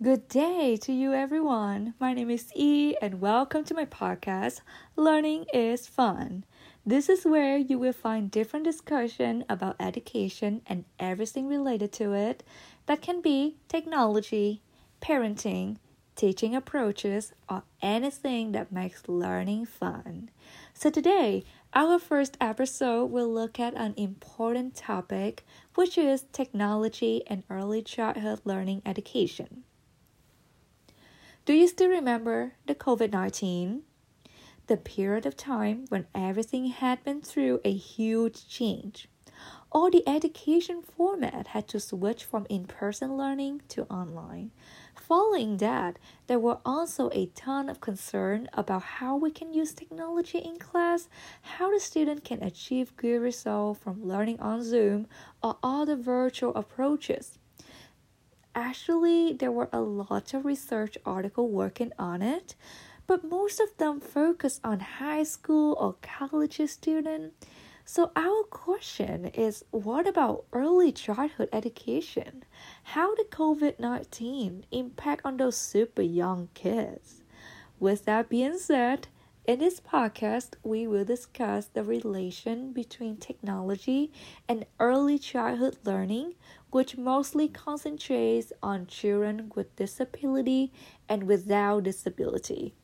Good day to you, everyone. My name is E, and welcome to my podcast, Learning is Fun. This is where you will find different discussion about education and everything related to it that can be technology, parenting, teaching approaches, or anything that makes learning fun. So today, our first episode will look at an important topic, which is technology and early childhood learning education. Do you still remember the COVID 19? The period of time when everything had been through a huge change. All the education format had to switch from in person learning to online. Following that, there were also a ton of concern about how we can use technology in class, how the student can achieve good results from learning on Zoom or other virtual approaches actually there were a lot of research article working on it but most of them focus on high school or college student. So our question is what about early childhood education? How did covid-19 impact on those super young kids? With that being said in this podcast, we will discuss the relation between technology and early childhood learning, which mostly concentrates on children with disability and without disability.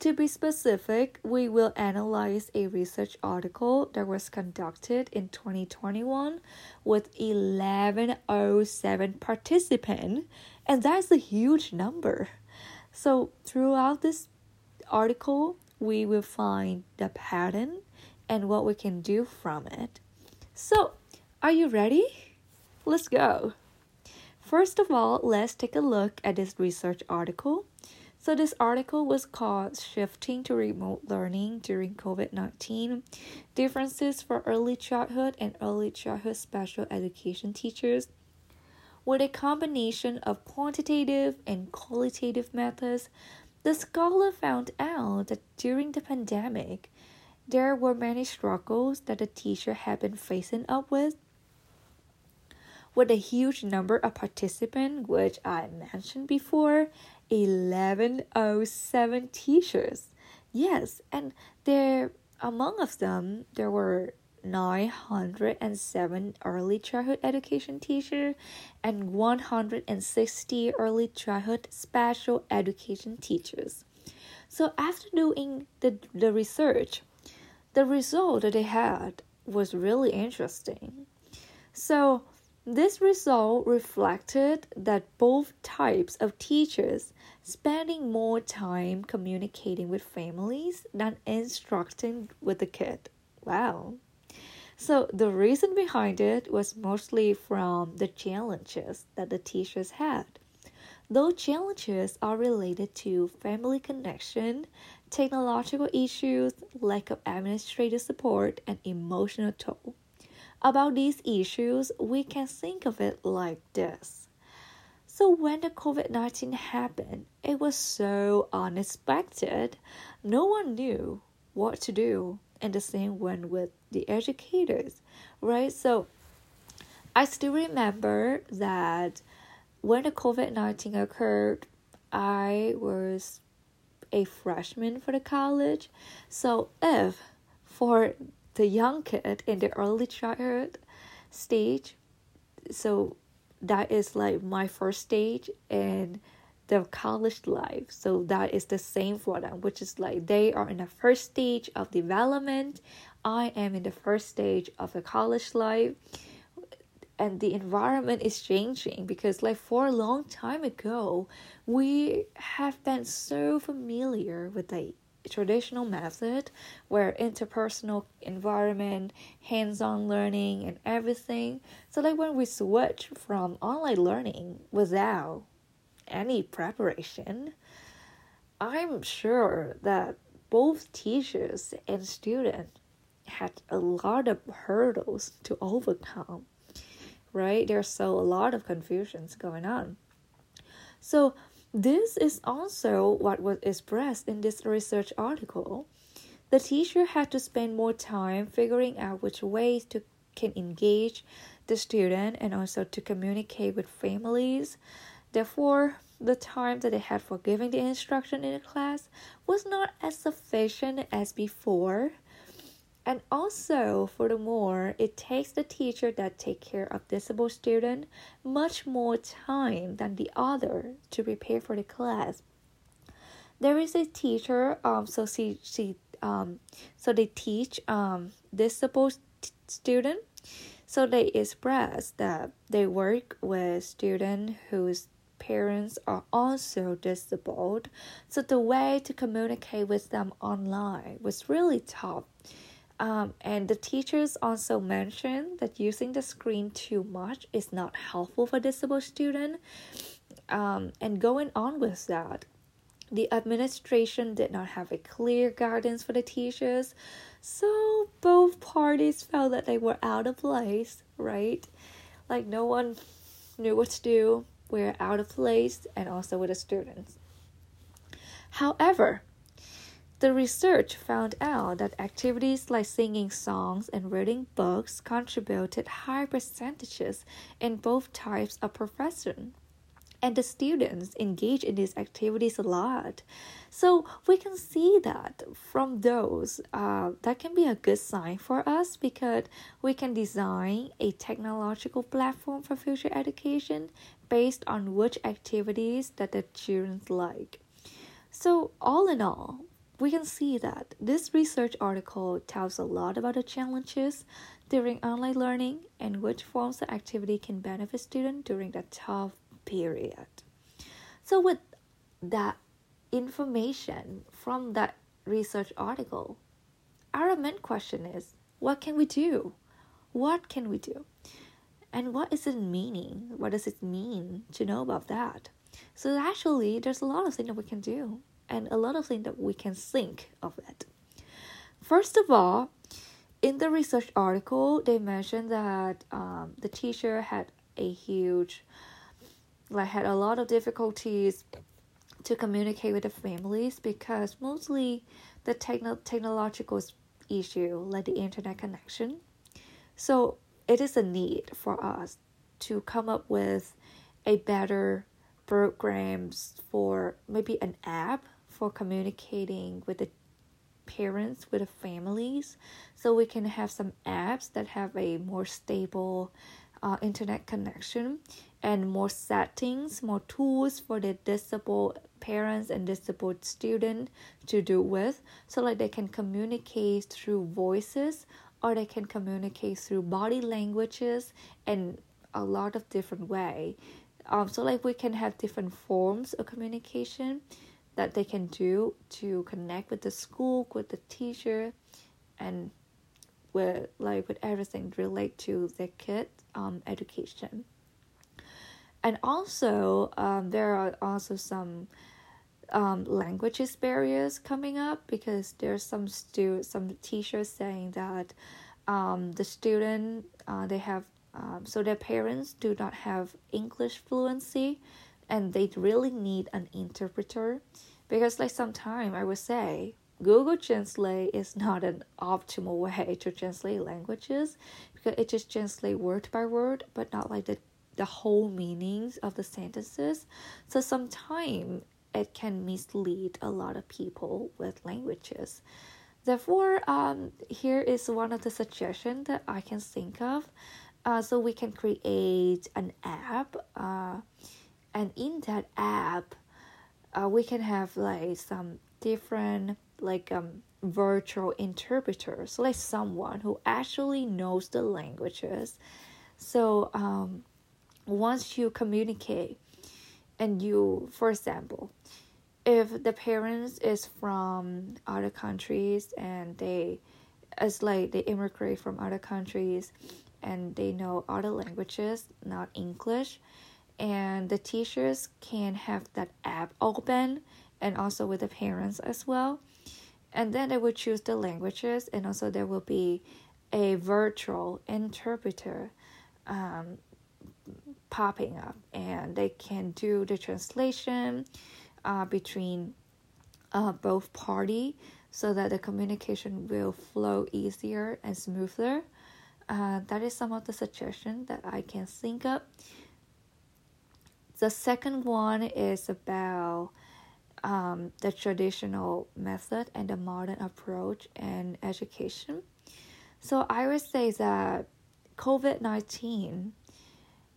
To be specific, we will analyze a research article that was conducted in 2021 with 1107 participants, and that's a huge number. So, throughout this article, we will find the pattern and what we can do from it. So, are you ready? Let's go. First of all, let's take a look at this research article. So, this article was called Shifting to Remote Learning During COVID 19 Differences for Early Childhood and Early Childhood Special Education Teachers. With a combination of quantitative and qualitative methods, the scholar found out that during the pandemic, there were many struggles that the teacher had been facing up with. With a huge number of participants, which I mentioned before, 1107 teachers. Yes, and there among of them there were 907 early childhood education teachers and 160 early childhood special education teachers. So after doing the, the research, the result that they had was really interesting. So this result reflected that both types of teachers spending more time communicating with families than instructing with the kid. Wow. So the reason behind it was mostly from the challenges that the teachers had. Those challenges are related to family connection, technological issues, lack of administrative support, and emotional toll. About these issues, we can think of it like this. So, when the COVID 19 happened, it was so unexpected. No one knew what to do and the same went with the educators, right? So I still remember that when the COVID 19 occurred, I was a freshman for the college. So if for the young kid in the early childhood stage, so that is like my first stage and the college life. So that is the same for them, which is like they are in the first stage of development. I am in the first stage of the college life. And the environment is changing because, like, for a long time ago, we have been so familiar with the traditional method where interpersonal environment, hands on learning, and everything. So, like, when we switch from online learning without any preparation, I'm sure that both teachers and students had a lot of hurdles to overcome, right? There's so a lot of confusions going on. So this is also what was expressed in this research article. The teacher had to spend more time figuring out which ways to can engage the student and also to communicate with families Therefore, the time that they had for giving the instruction in the class was not as sufficient as before. And also, furthermore, it takes the teacher that take care of disabled student much more time than the other to prepare for the class. There is a teacher, um, so she she um, so they teach um disabled t- student, so they express that they work with student whose parents are also disabled. So the way to communicate with them online was really tough um, and the teachers also mentioned that using the screen too much is not helpful for disabled student. Um, and going on with that, the administration did not have a clear guidance for the teachers, so both parties felt that they were out of place, right? Like no one knew what to do, we're out of place, and also with the students. However, the research found out that activities like singing songs and reading books contributed high percentages in both types of profession. And the students engage in these activities a lot. So we can see that from those, uh, that can be a good sign for us because we can design a technological platform for future education based on which activities that the students like. So, all in all, we can see that this research article tells a lot about the challenges during online learning and which forms of activity can benefit students during that tough period. So with that information from that research article, our main question is what can we do? What can we do? And what is it meaning? What does it mean to know about that? So actually there's a lot of things that we can do and a lot of things that we can think of it. First of all, in the research article, they mentioned that um, the teacher had a huge, like, had a lot of difficulties to communicate with the families because mostly the techno- technological issue, like the internet connection. So it is a need for us to come up with a better programs for maybe an app for communicating with the parents with the families so we can have some apps that have a more stable uh, internet connection and more settings more tools for the disabled parents and disabled student to do with so like they can communicate through voices or they can communicate through body languages and a lot of different way. Um, so like we can have different forms of communication that they can do to connect with the school, with the teacher, and with like with everything relate to the kid um, education. And also, um, there are also some um, languages barriers coming up because there's some stu- some teachers saying that um, the student uh, they have um, so their parents do not have English fluency and they really need an interpreter? Because like sometimes i would say google translate is not an optimal way to translate languages because it just translate word by word but not like the the whole meanings of the sentences. So sometimes it can mislead a lot of people with languages. Therefore um, here is one of the suggestions that i can think of. Uh, so we can create an app uh, and in that app uh, we can have like some different like um virtual interpreters like someone who actually knows the languages. So um once you communicate and you for example if the parents is from other countries and they it's like they immigrate from other countries and they know other languages not english and the teachers can have that app open and also with the parents as well. And then they will choose the languages and also there will be a virtual interpreter um, popping up. And they can do the translation uh, between uh, both party so that the communication will flow easier and smoother. Uh, that is some of the suggestions that i can think of the second one is about um, the traditional method and the modern approach in education. So I would say that COVID 19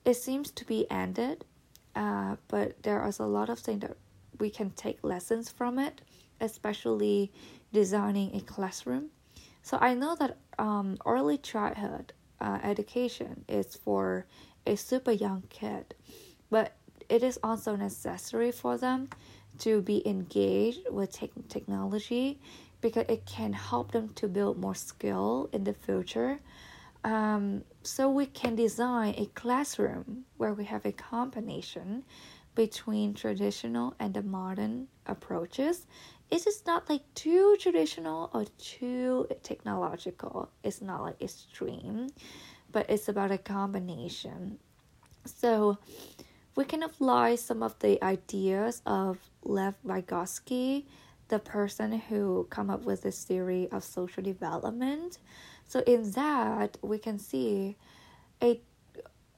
it seems to be ended, uh, but there is a lot of things that we can take lessons from it, especially designing a classroom. So I know that um, early childhood uh, education is for a super young kid, but it is also necessary for them to be engaged with te- technology because it can help them to build more skill in the future. Um, so we can design a classroom where we have a combination between traditional and the modern approaches. It is not like too traditional or too technological. It's not like extreme, but it's about a combination. So we can apply some of the ideas of Lev Vygotsky, the person who come up with this theory of social development. So in that we can see a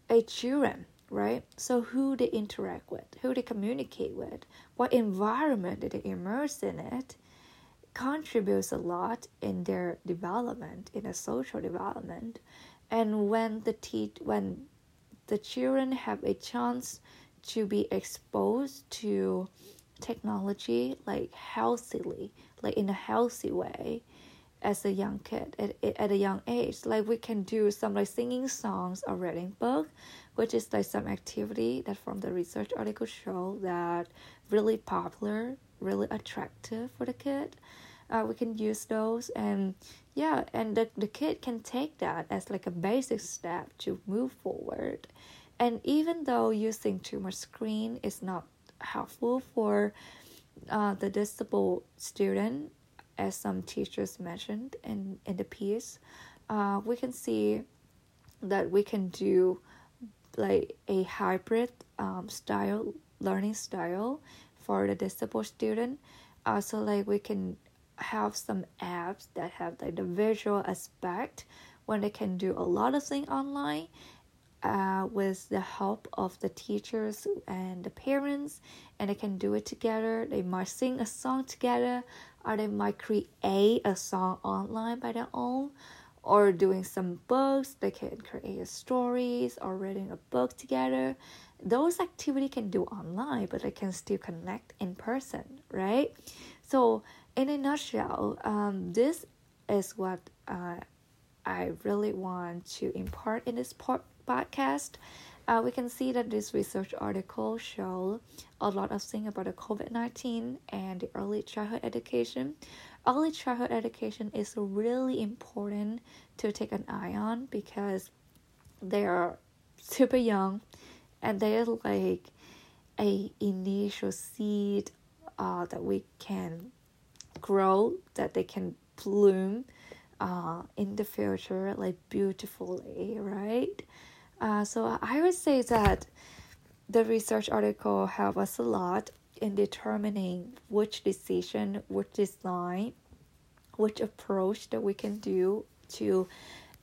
a children, right? So who they interact with, who they communicate with, what environment they immerse in it contributes a lot in their development, in a social development. And when the te- when the children have a chance to be exposed to technology like healthily, like in a healthy way as a young kid at, at a young age. Like we can do some like singing songs or reading book, which is like some activity that from the research article show that really popular, really attractive for the kid. Uh, we can use those. And yeah and the, the kid can take that as like a basic step to move forward. And even though using too much screen is not helpful for uh, the disabled student as some teachers mentioned in, in the piece uh, we can see that we can do like a hybrid um, style learning style for the disabled student. Also like we can have some apps that have like the visual aspect when they can do a lot of things online uh, with the help of the teachers and the parents and they can do it together. They might sing a song together or they might create a song online by their own or doing some books. They can create stories or reading a book together. Those activity can do online but they can still connect in person right? So in a nutshell, um, this is what uh, I really want to impart in this podcast. Uh, we can see that this research article show a lot of things about the COVID nineteen and the early childhood education. Early childhood education is really important to take an eye on because they are super young, and they're like a initial seed uh, that we can grow that they can bloom uh, in the future like beautifully right? Uh, so i would say that the research article help us a lot in determining which decision which design which approach that we can do to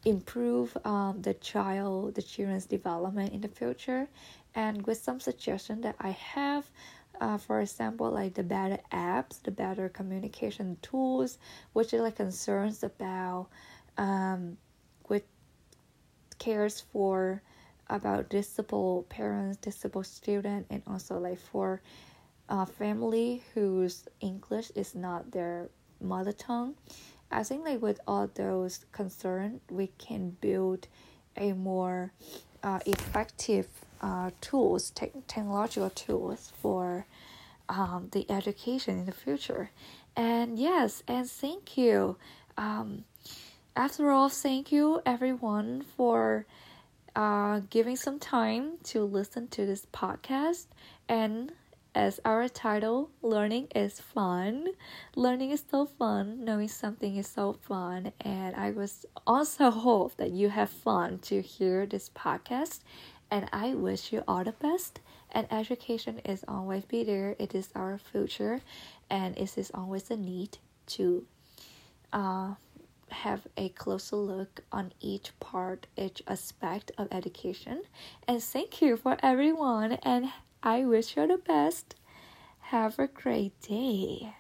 improve um, the child the children's development in the future. And with some suggestion that i have uh, for example, like the better apps, the better communication tools, which are like concerns about um, with cares for about disabled parents, disabled student, and also like for uh, family whose English is not their mother tongue. I think like with all those concerns, we can build a more uh, effective uh, tools, te- technological tools for um, the education in the future. And yes, and thank you. Um, after all, thank you everyone for uh, giving some time to listen to this podcast. And as our title, learning is fun. Learning is so fun. Knowing something is so fun. And I was also hope that you have fun to hear this podcast and I wish you all the best. And education is always be there. It is our future, and it is always a need to uh, have a closer look on each part, each aspect of education. And thank you for everyone, and I wish you the best. Have a great day.